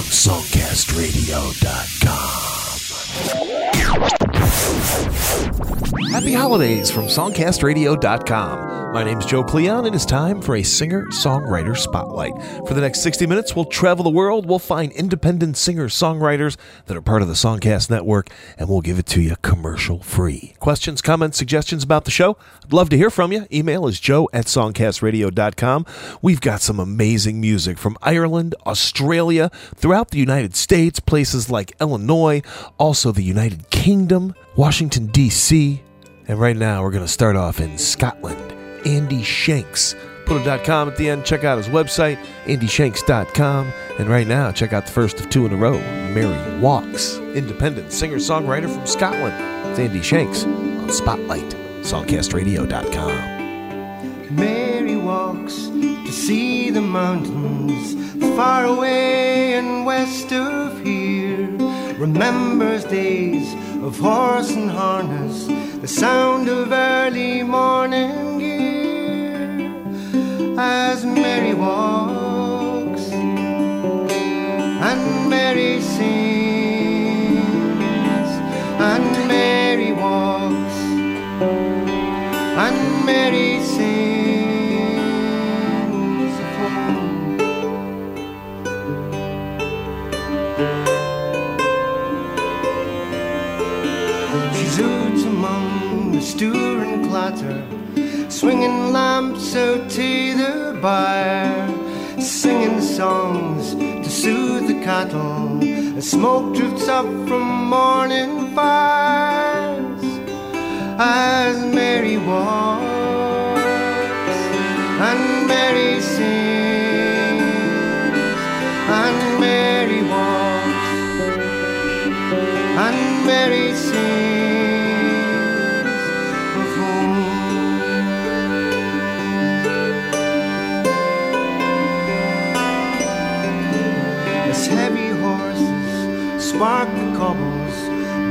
on songcastradio.com. Happy holidays from songcastradio.com. My name's Joe Cleon, and it's time for a singer songwriter spotlight. For the next 60 minutes, we'll travel the world, we'll find independent singer songwriters that are part of the Songcast Network, and we'll give it to you commercial free. Questions, comments, suggestions about the show? I'd love to hear from you. Email is joe at songcastradio.com. We've got some amazing music from Ireland, Australia, throughout the United States, places like Illinois, also the United Kingdom, Washington, D.C., and right now we're going to start off in Scotland. Andy Shanks. Put.com at the end. Check out his website, andyshanks.com. And right now, check out the first of two in a row Mary Walks, independent singer songwriter from Scotland. It's Andy Shanks on Spotlight, songcastradio.com. Mary walks to see the mountains far away and west of here. Remembers days of horse and harness, the sound of early morning gear. As Mary walks and Mary sings and Mary walks and Mary stir and clatter, swinging lamps out to the byre, singing songs to soothe the cattle as smoke drifts up from morning fires as Mary walks and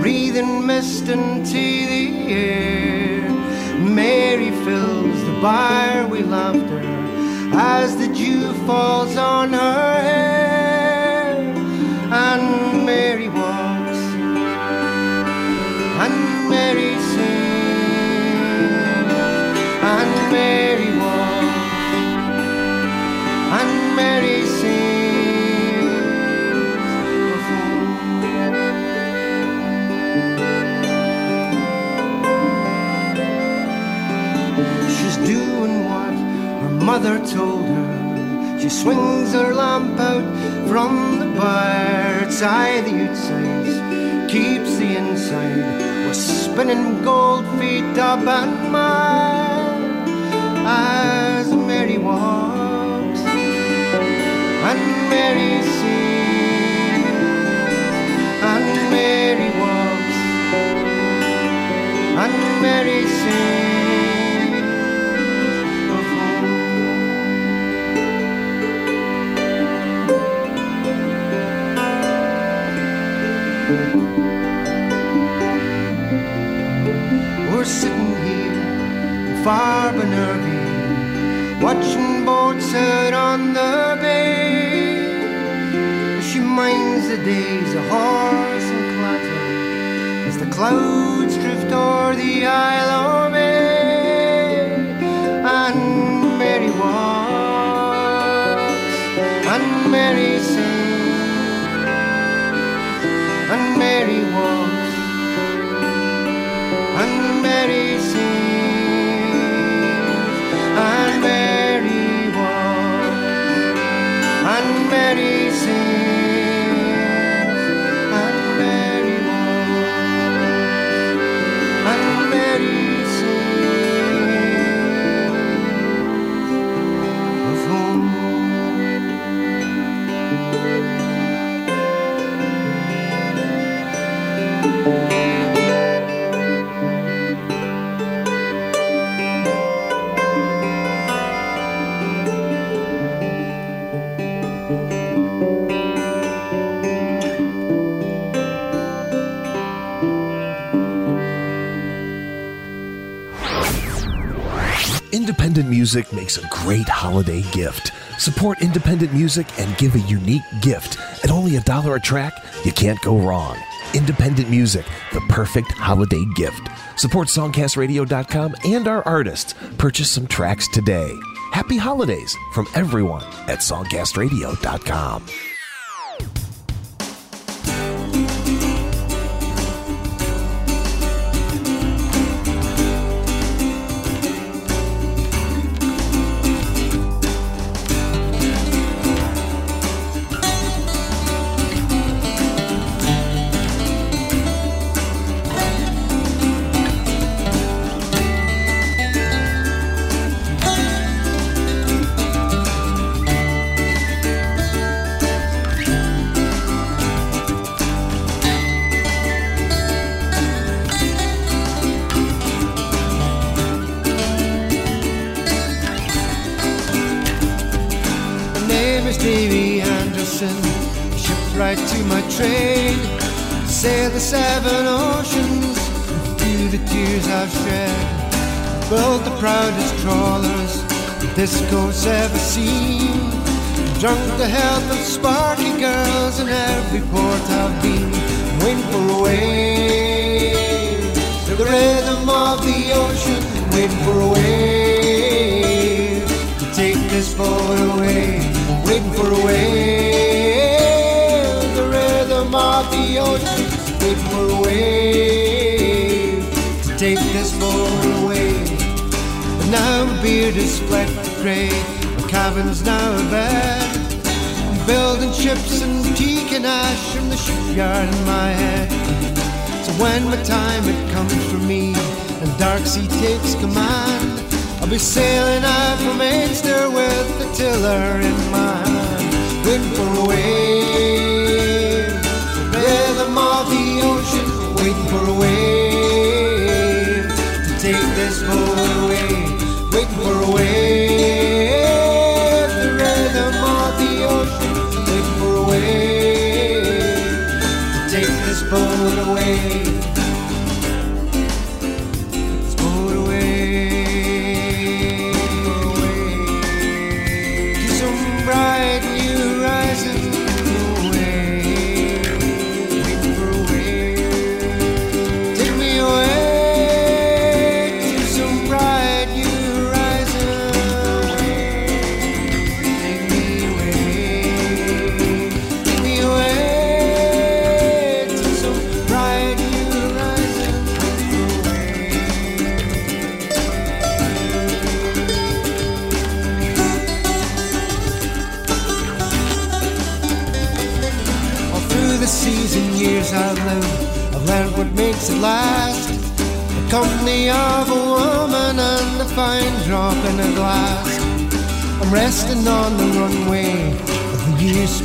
breathing mist into the air. Mary fills the byre with laughter as the dew falls on her hair. Mother told her. She swings her lamp out from the bar. It's aye the outsides, keeps the inside. We're spinning gold feet up and mine as Mary walks and Mary sings and Mary walks and Mary sings far watching boats out on the bay. She minds the days of horse and clatter as the clouds drift o'er the Isle music makes a great holiday gift. Support independent music and give a unique gift. At only a dollar a track, you can't go wrong. Independent music, the perfect holiday gift. Support songcastradio.com and our artists. Purchase some tracks today. Happy holidays from everyone at songcastradio.com. Davy Anderson, shipwright to my trade. Sail the seven oceans, through the tears I've shed. Built the proudest trawlers this coast's ever seen. Drunk the health of sparky girls in every port I've been. Waiting for a wave, the rhythm of the ocean. Waiting for a wave to take this boat away. Waiting for a wave, the rhythm of the ocean. Waiting for a wave to take this boat away. But now my beard is to gray, my cabin's now a bed. I'm building ships and teak and ash from the shipyard in my head. So when my time it comes for me and dark sea takes command, I'll be sailing out from Mainster with the tiller in my hand, waiting for a wave, the rhythm of the ocean, waiting for a wave to take this boat away, waiting for a wave, the rhythm of the ocean, waiting for a wave to take this boat away.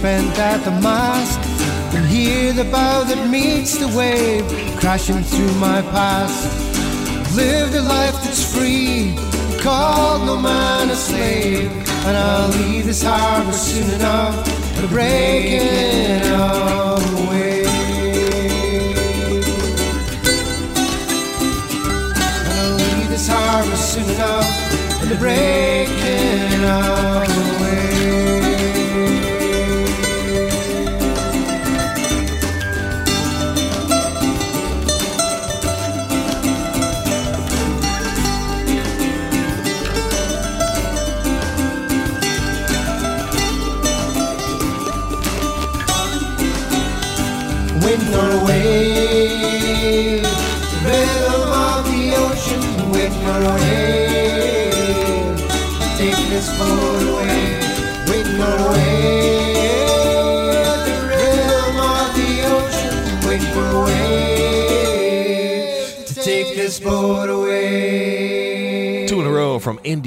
Spent at the mast. And hear the bow that meets the wave crashing through my past. I've lived a life that's free, called no man a slave. And I'll leave this harbor soon enough for breaking away. And I'll leave this harbor soon enough for the breaking away.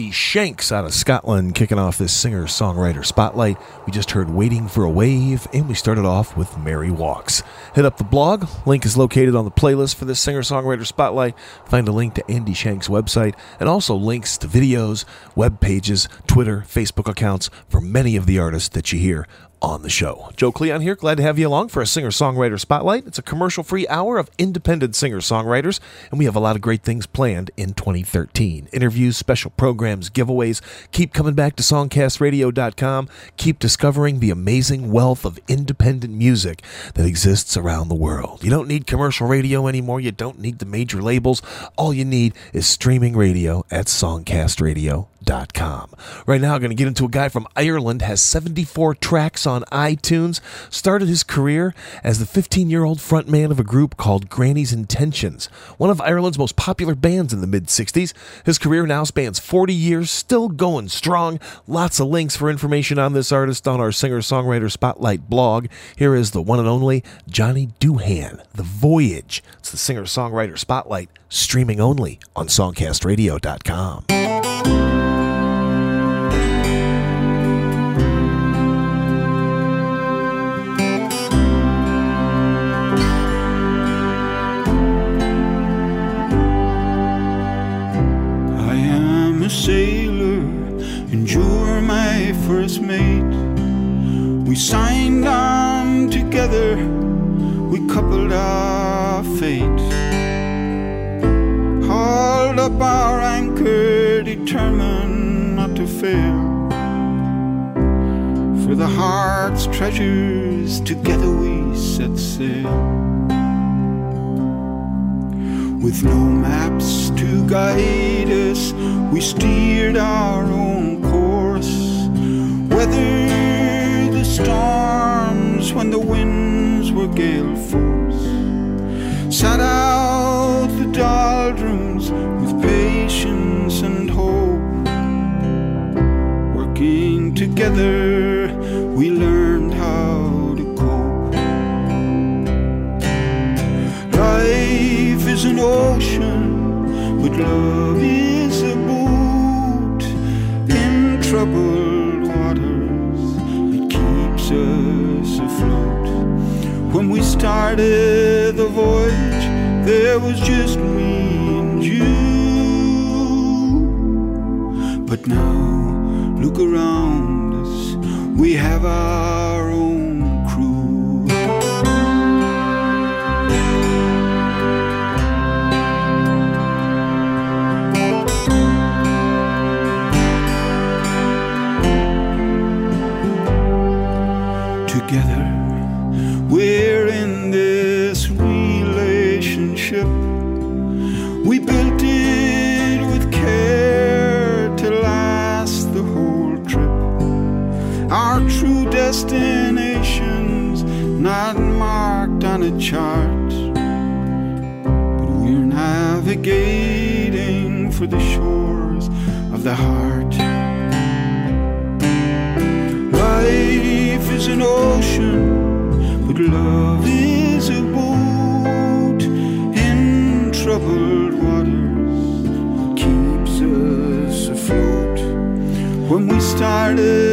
Andy Shanks out of Scotland, kicking off this singer songwriter spotlight. We just heard Waiting for a Wave, and we started off with Mary Walks. Hit up the blog. Link is located on the playlist for this singer songwriter spotlight. Find a link to Andy Shank's website and also links to videos, web pages, Twitter, Facebook accounts for many of the artists that you hear on the show. Joe Cleon here, glad to have you along for a singer songwriter spotlight. It's a commercial free hour of independent singer songwriters, and we have a lot of great things planned in 2013. Interviews, special special programs, giveaways. Keep coming back to songcastradio.com. Keep discovering the amazing wealth of independent music that exists around the world. You don't need commercial radio anymore. You don't need the major labels. All you need is streaming radio at songcastradio.com. Right now, I'm going to get into a guy from Ireland, has 74 tracks on iTunes, started his career as the 15 year old frontman of a group called Granny's Intentions, one of Ireland's most popular bands in the mid 60s. His career now spans 40 years, still going strong. Lots of links for information on this artist on our singer songwriter spotlight blog. Here is the one and only Johnny Duhan, The Voyage. It's the singer songwriter spotlight, streaming only on songcastradio.com. first mate. We signed on together, we coupled our fate. Hauled up our anchor, determined not to fail. For the heart's treasures, together we set sail with no maps to guide us. We steered our own weathered the storms when the winds were gale force, sat out the doldrums with patience and hope. Working together, we learned how to cope. Life is an ocean, but love is a boat in troubled started the voyage, there was just me and you. But now, look around us, we have our marked on a chart, but we're navigating for the shores of the heart. Life is an ocean, but love is a boat in troubled waters. Keeps us afloat. When we started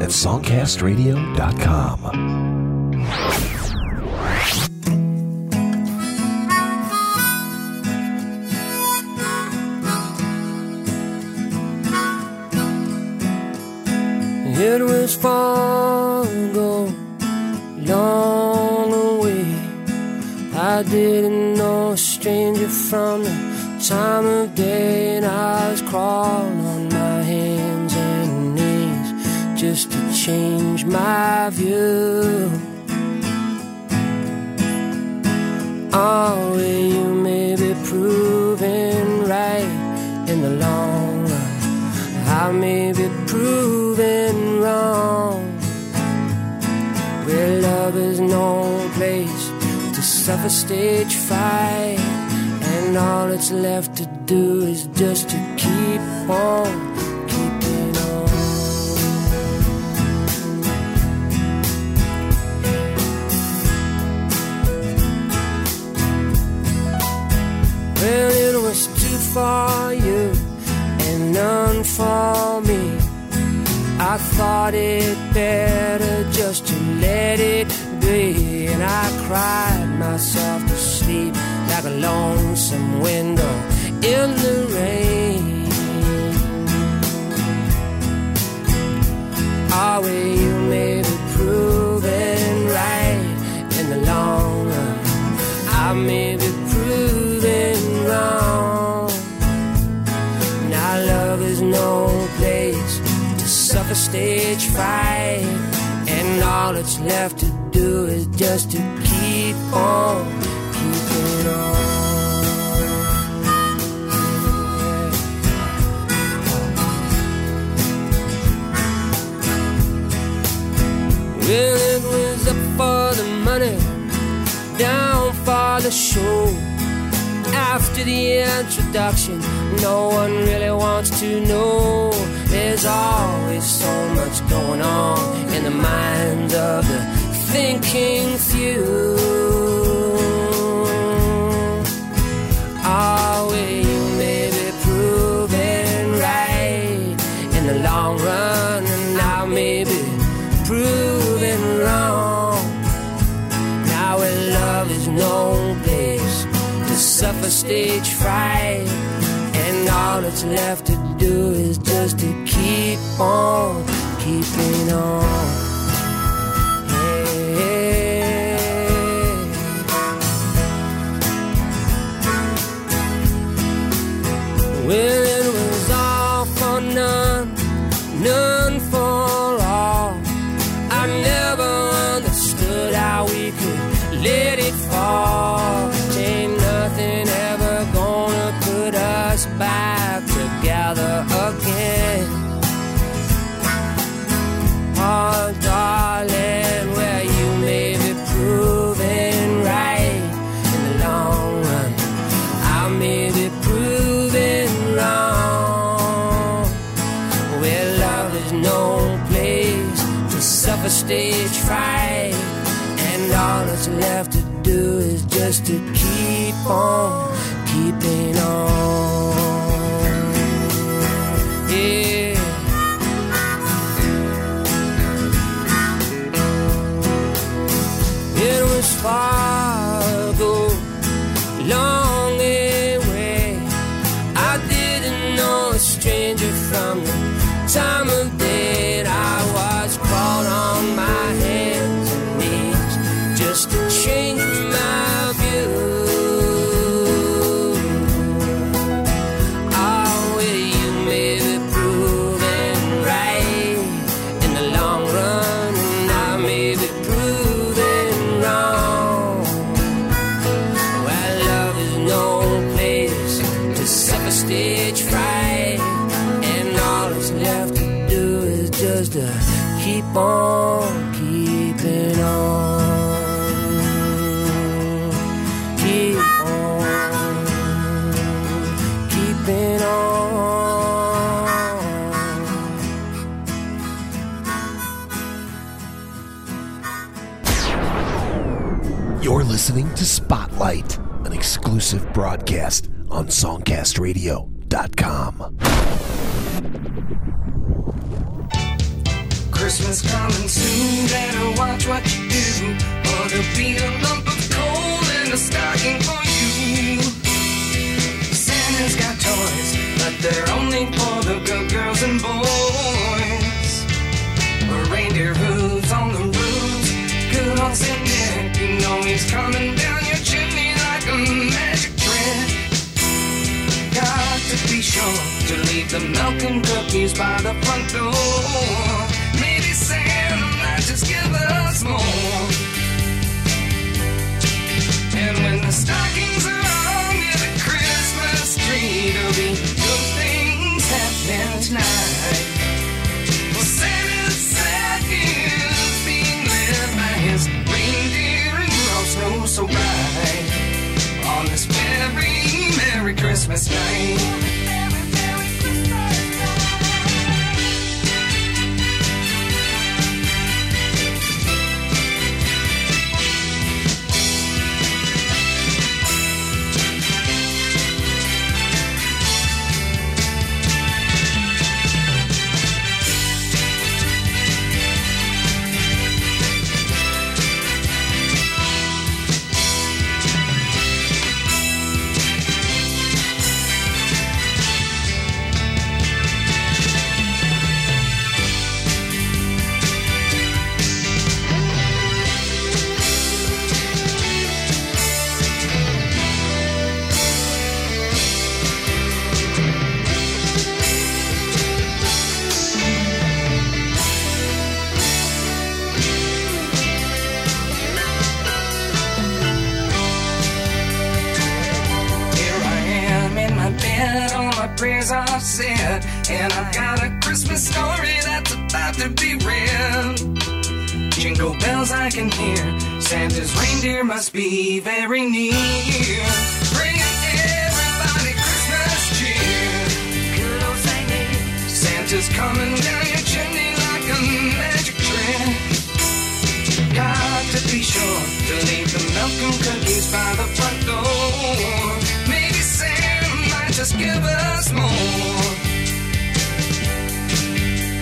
at songcastradio.com. just to keep on keeping on. Well, it was too far you and none for me. I thought it better just to let it be, and I cried myself to sleep like a lonesome window in the rain. Are we you may be proven right in the long run? I may be proven wrong. Now love is no place to suffer stage fright, and all that's left to do is just to keep on Well, it was up for the money, down for the show. After the introduction, no one really wants to know. There's always so much going on in the minds of the thinking few. Suffer stage fright, and all that's left to do is just to keep on keeping on. Just to keep on You're listening to Spotlight, an exclusive broadcast on SongcastRadio.com. Christmas coming soon, better watch what you do. Or there'll be a lump of coal in the stocking for you. Santa's got toys, but they're only for the good girls and boys. Reindeer hooves on the good Saint Nick. You know he's coming down your chimney like a magic trick. to be sure to leave the milk and cookies by the front door. Maybe Santa might just give us more. And when the stockings are hung in the Christmas tree, there'll be good things happening tonight. Christmas night. Are said, and I've got a Christmas story that's about to be read. Jingle bells I can hear, Santa's reindeer must be very near, bringing everybody Christmas cheer. Good old. Santa's coming down your chimney like a magic trick. Got to be sure to leave the milk and cookies by the front door. Give us more.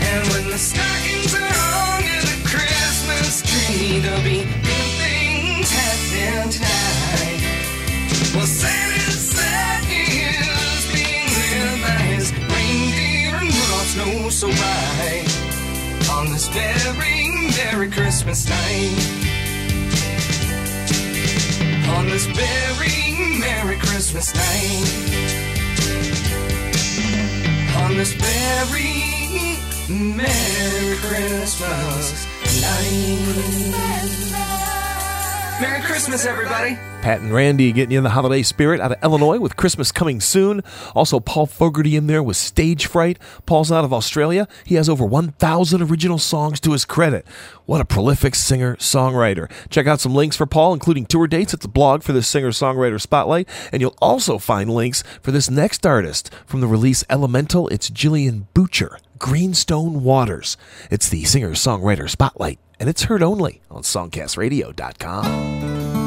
And when the stockings are hung the Christmas tree, there'll be good things happening tonight. Reindeer and so bright on this very Merry Christmas night. On this very Merry Christmas night. On this very Merry Christmas night. Merry Christmas, everybody. Pat and Randy getting you in the holiday spirit out of Illinois with Christmas coming soon. Also, Paul Fogarty in there with Stage Fright. Paul's out of Australia. He has over 1,000 original songs to his credit. What a prolific singer songwriter. Check out some links for Paul, including tour dates at the blog for this singer songwriter spotlight. And you'll also find links for this next artist from the release Elemental. It's Jillian Butcher, Greenstone Waters. It's the singer songwriter spotlight, and it's heard only on songcastradio.com.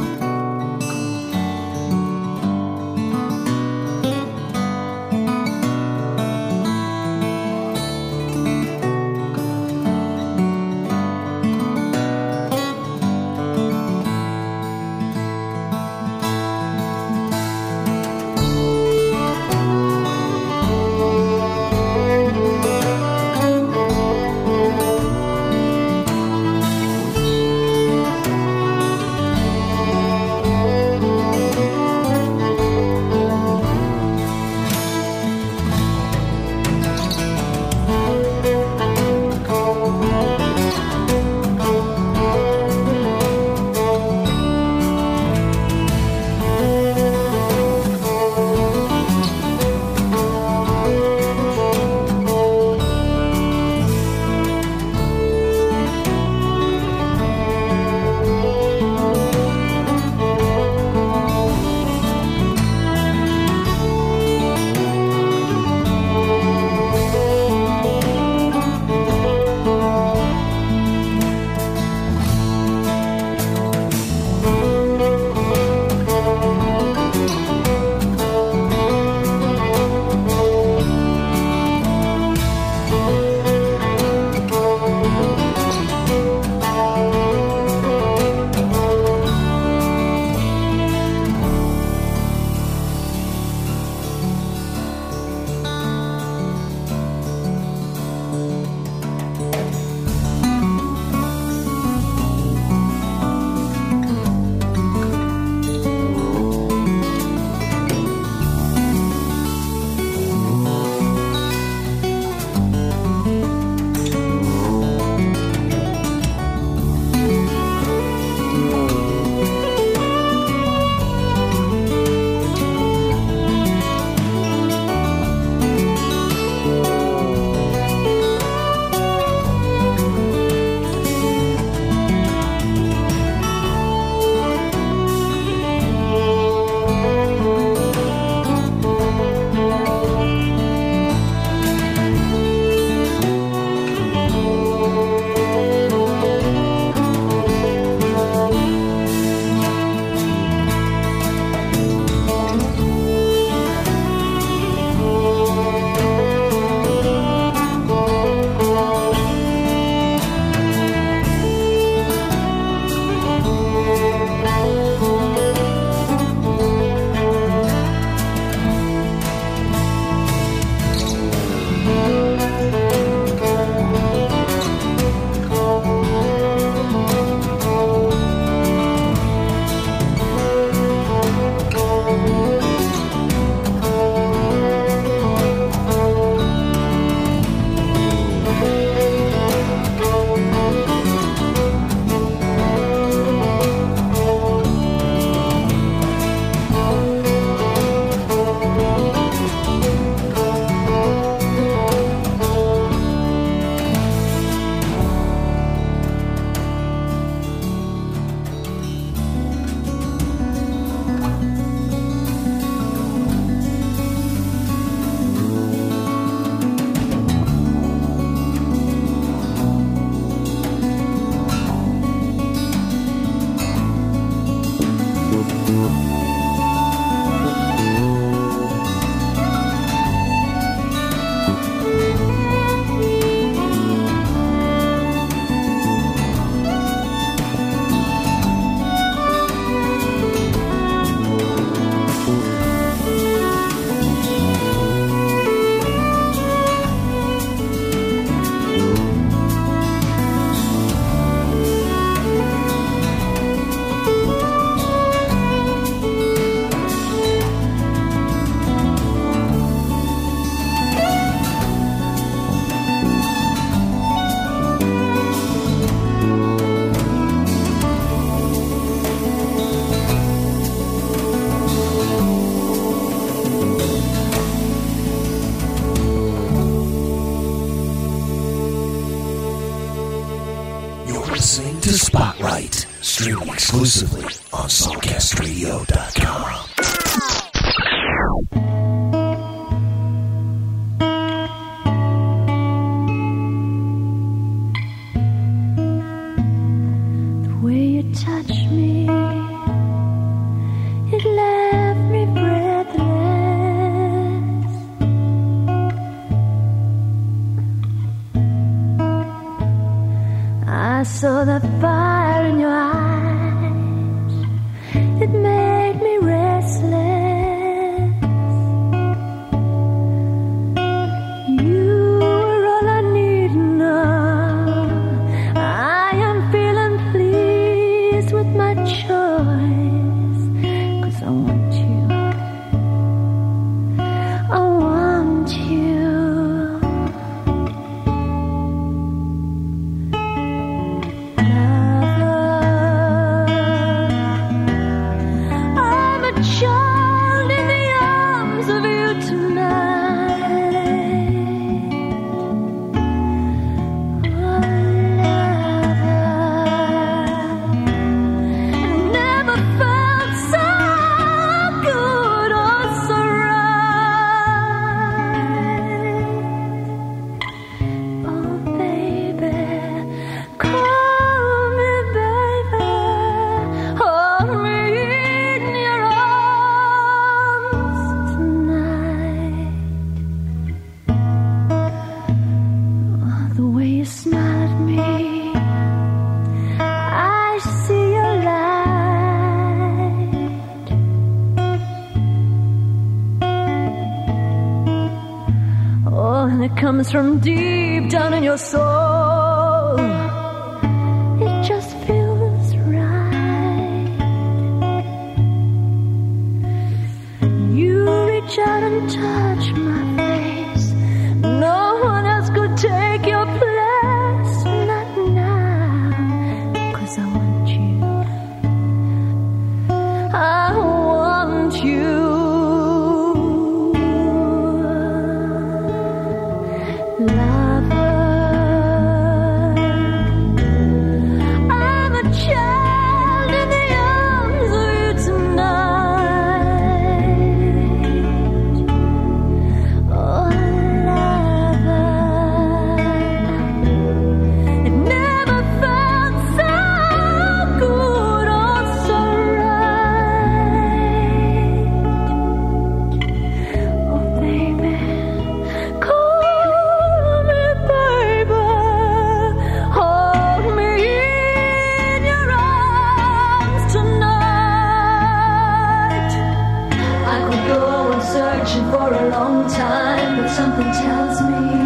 long time, but something tells me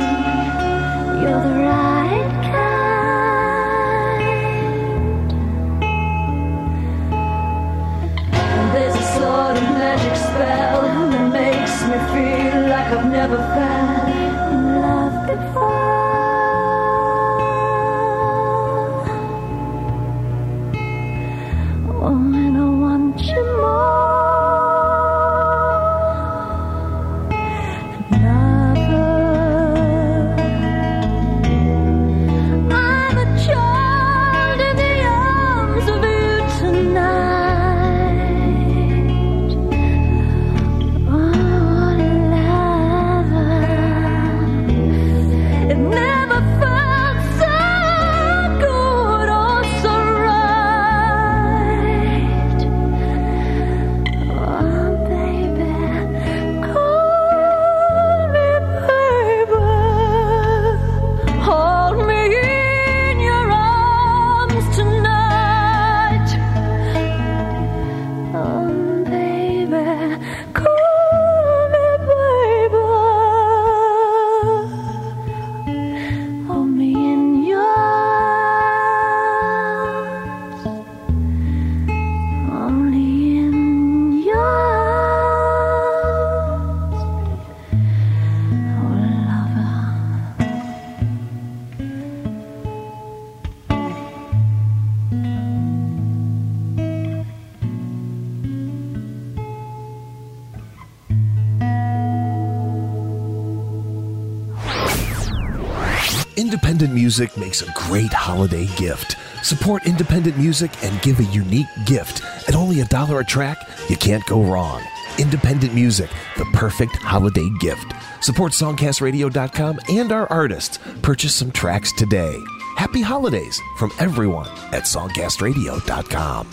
music makes a great holiday gift. Support independent music and give a unique gift. At only a dollar a track, you can't go wrong. Independent music, the perfect holiday gift. Support songcastradio.com and our artists. Purchase some tracks today. Happy holidays from everyone at songcastradio.com.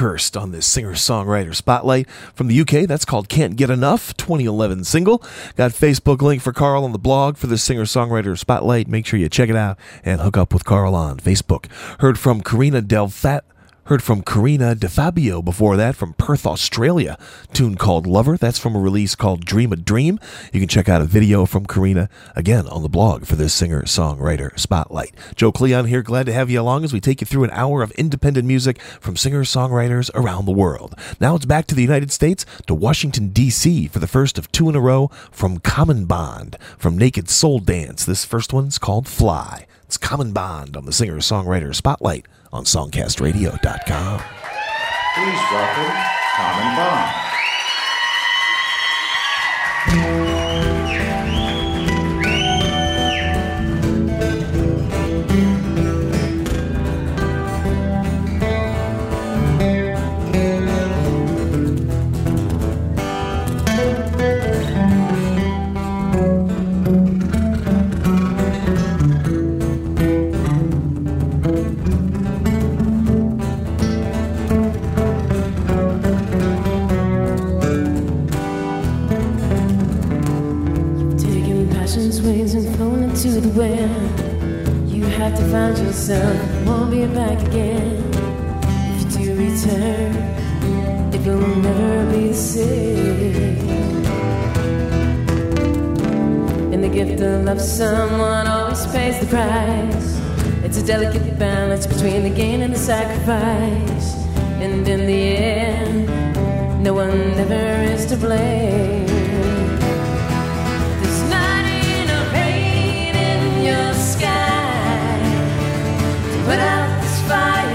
Blackhurst on this singer songwriter spotlight. From the UK, that's called Can't Get Enough, 2011 single. Got Facebook link for Carl on the blog for this singer songwriter spotlight. Make sure you check it out and hook up with Carl on Facebook. Heard from Karina Delfat. Heard from Karina DeFabio before that from Perth, Australia. Tune called Lover. That's from a release called Dream a Dream. You can check out a video from Karina again on the blog for this singer songwriter spotlight. Joe Cleon here. Glad to have you along as we take you through an hour of independent music from singer songwriters around the world. Now it's back to the United States to Washington, D.C. for the first of two in a row from Common Bond from Naked Soul Dance. This first one's called Fly. It's Common Bond on the singer songwriter spotlight on songcastradio.com. Please welcome Common Bond. to when. You have to find yourself, won't be back again. If you do return, it will never be the same. And the gift of love, someone always pays the price. It's a delicate balance between the gain and the sacrifice. And in the end, no one ever is to blame. without this fire.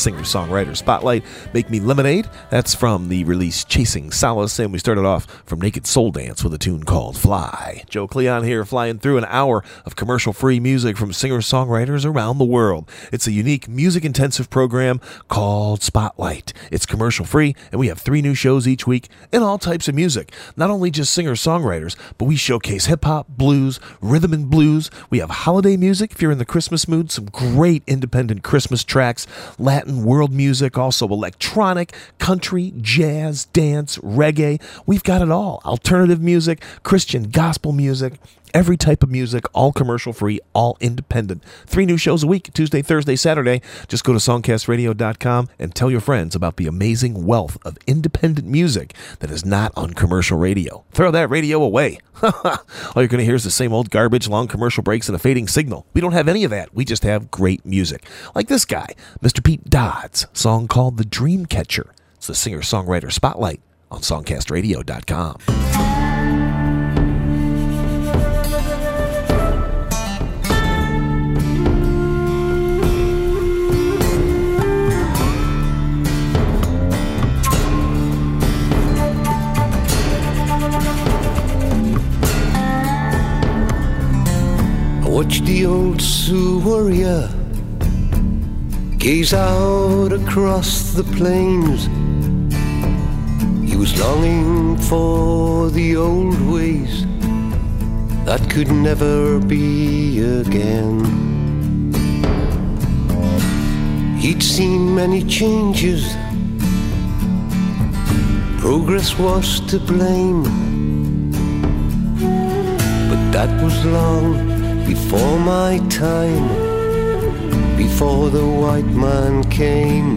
Singer songwriter spotlight. Make Me Lemonade, that's from the release Chasing Solace. And we started off from Naked Soul Dance with a tune called Fly. Joe Cleon here, flying through an hour of commercial free music from singer songwriters around the world. It's a unique music intensive program called Spotlight. It's commercial free, and we have three new shows each week in all types of music. Not only just singer songwriters, but we showcase hip hop, blues, rhythm and blues. We have holiday music if you're in the Christmas mood, some great independent Christmas tracks, Latin world music, also electronic, country, jazz, dance, reggae. We've got it all. Alternative music, Christian gospel music. Every type of music, all commercial free, all independent. Three new shows a week Tuesday, Thursday, Saturday. Just go to songcastradio.com and tell your friends about the amazing wealth of independent music that is not on commercial radio. Throw that radio away. all you're going to hear is the same old garbage, long commercial breaks, and a fading signal. We don't have any of that. We just have great music. Like this guy, Mr. Pete Dodds, song called The Dream Catcher. It's the singer songwriter spotlight on songcastradio.com. I watched the old Sioux warrior gaze out across the plains. He was longing for the old ways that could never be again. He'd seen many changes, progress was to blame. But that was long before my time, before the white man came.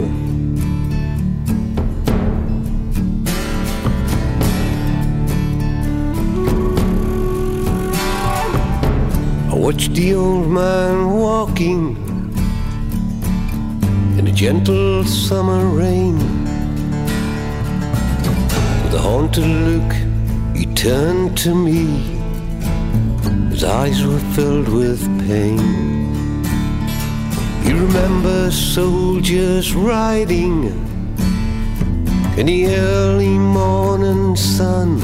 I watched the old man walking in a gentle summer rain. With a haunted look, he turned to me. His eyes were filled with pain. He remembers soldiers riding in the early morning sun.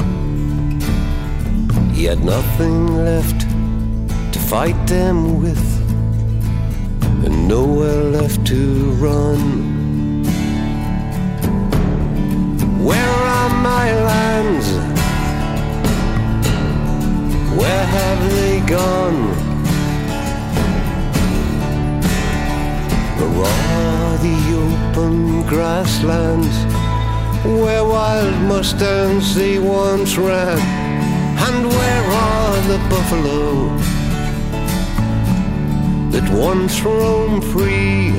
He had nothing left to fight them with, and nowhere left to run. Where have they gone? Where are the open grasslands where wild mustangs they once ran? And where are the buffalo that once roamed free?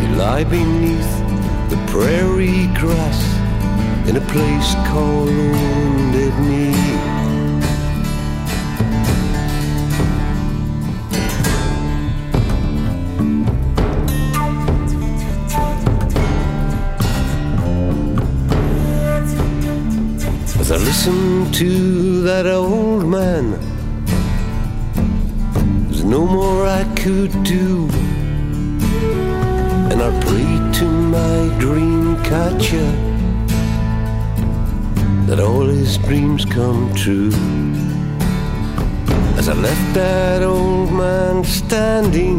They lie beneath the prairie grass in a place called Wounded Knee. As I listened to that old man, there's no more I could do. And I prayed to my dream catcher that all his dreams come true. As I left that old man standing,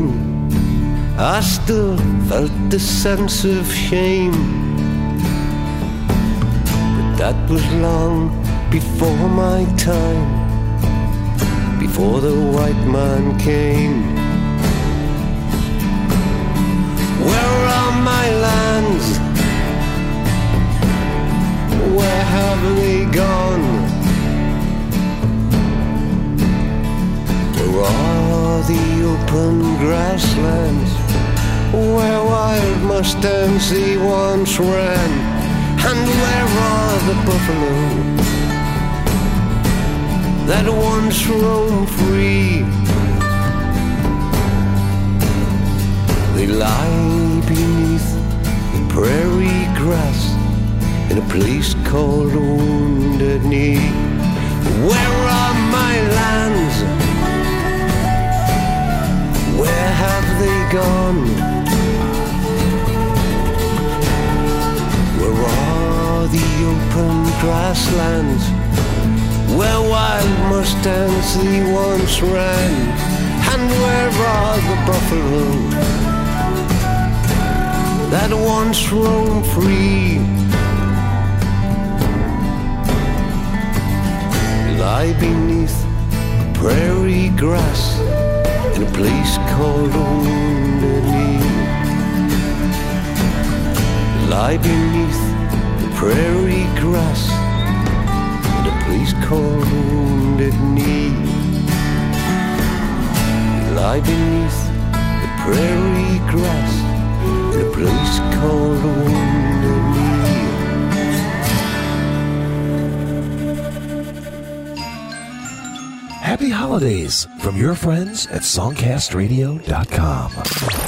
I still felt the sense of shame. But that was long before my time, before the white man came. Where have they gone? Where are the open grasslands where wild mustangs they once ran? And where are the buffalo that once roamed free? They lie beneath the prairie grass in a place called Wounded Knee. Where are my lands? Where have they gone? Where are the open grasslands? Where wild mustangs they once ran? And where are the buffalo that once roamed free? Lie beneath the prairie grass in a place called Knee. Lie beneath the prairie grass in a place called Knee. Lie beneath the prairie grass in a place called Wounded Happy holidays from your friends at songcastradio.com.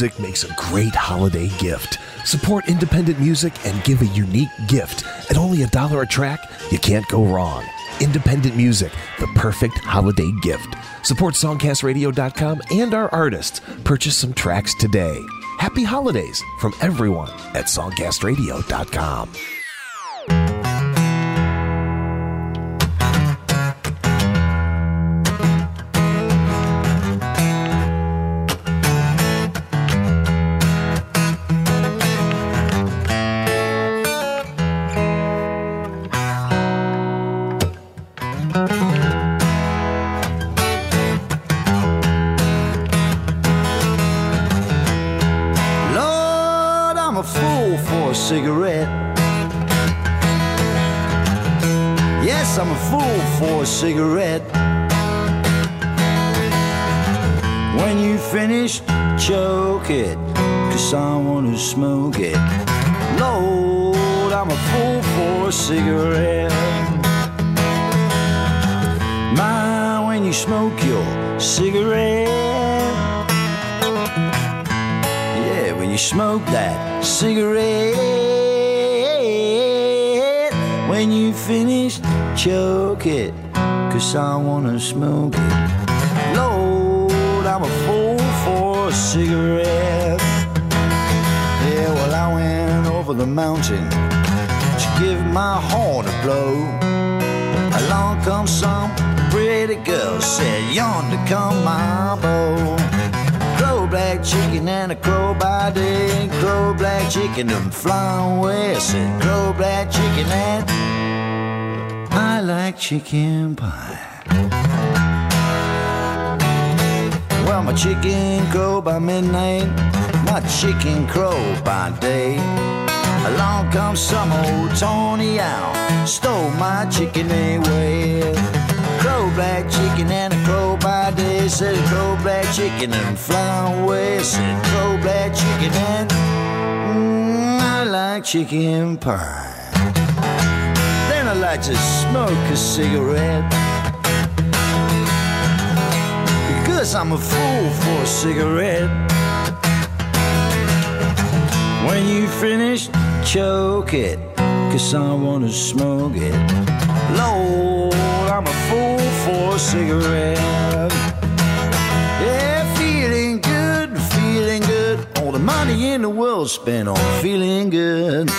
music makes a great holiday gift. Support independent music and give a unique gift. At only a dollar a track, you can't go wrong. Independent music, the perfect holiday gift. Support songcastradio.com and our artists. Purchase some tracks today. Happy holidays from everyone at songcastradio.com. cigarette. When you finish, choke it, cause I wanna smoke it. Lord, I'm a fool for a cigarette. My, when when you smoke your cigarette. Yeah, when you smoke that cigarette. When you finish, choke it, cause I wanna smoke it. Lord, I'm a fool for a cigarette. Yeah, well, I went over the mountain to give my horn a blow. Along comes some pretty girl, said, Yonder come my beau. Crow black chicken and a crow by day, crow black chicken and fly away. I said, Crow black chicken and I like chicken pie. Well, my chicken crow by midnight, my chicken crow by day. Along comes some old Tony Owl, stole my chicken away. Crow black chicken and a crow by day, said crow black chicken and fly away. Said crow black chicken and mm, I like chicken pie. I like to smoke a cigarette. Because I'm a fool for a cigarette. When you finish, choke it. Cause I wanna smoke it. Lord, I'm a fool for a cigarette. Yeah, feeling good, feeling good. All the money in the world spent on feeling good.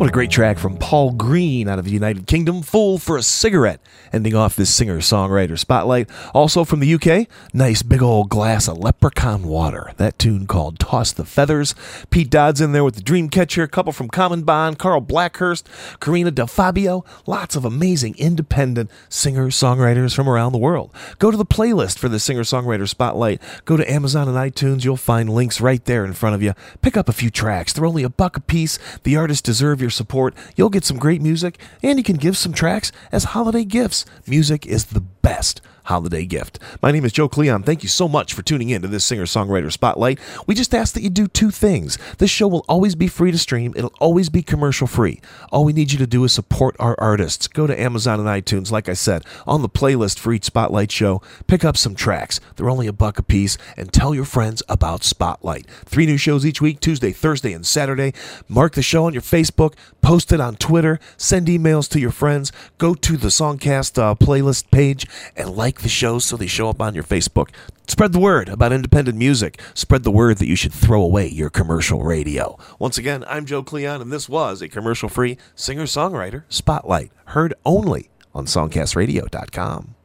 What a great track from Paul Green out of the United Kingdom, Fool for a Cigarette, ending off this singer songwriter spotlight. Also from the UK, nice big old glass of leprechaun water. That tune called Toss the Feathers. Pete Dodd's in there with the Dreamcatcher, a couple from Common Bond, Carl Blackhurst, Karina Del Fabio. Lots of amazing independent singer songwriters from around the world. Go to the playlist for the singer songwriter spotlight. Go to Amazon and iTunes. You'll find links right there in front of you. Pick up a few tracks. They're only a buck a piece. The artists deserve your support. You'll get some great music, and you can give some tracks as holiday gifts. Music is the best holiday gift. My name is Joe Cleon. Thank you so much for tuning in to this singer songwriter spotlight. We just ask that you do two things. This show will always be free to stream, it'll always be commercial free. All we need you to do is support our artists. Go to Amazon and iTunes, like I said, on the playlist for each spotlight show. Pick up some tracks. They're only a buck a piece, and tell your friends about Spotlight. Three new shows each week Tuesday, Thursday, and Saturday. Mark the show on your Facebook, post it on Twitter, send emails to your friends, go to the Songcast uh, playlist page, and like the shows so they show up on your Facebook. Spread the word about independent music. Spread the word that you should throw away your commercial radio. Once again, I'm Joe Cleon, and this was a commercial free singer songwriter spotlight, heard only on SongcastRadio.com.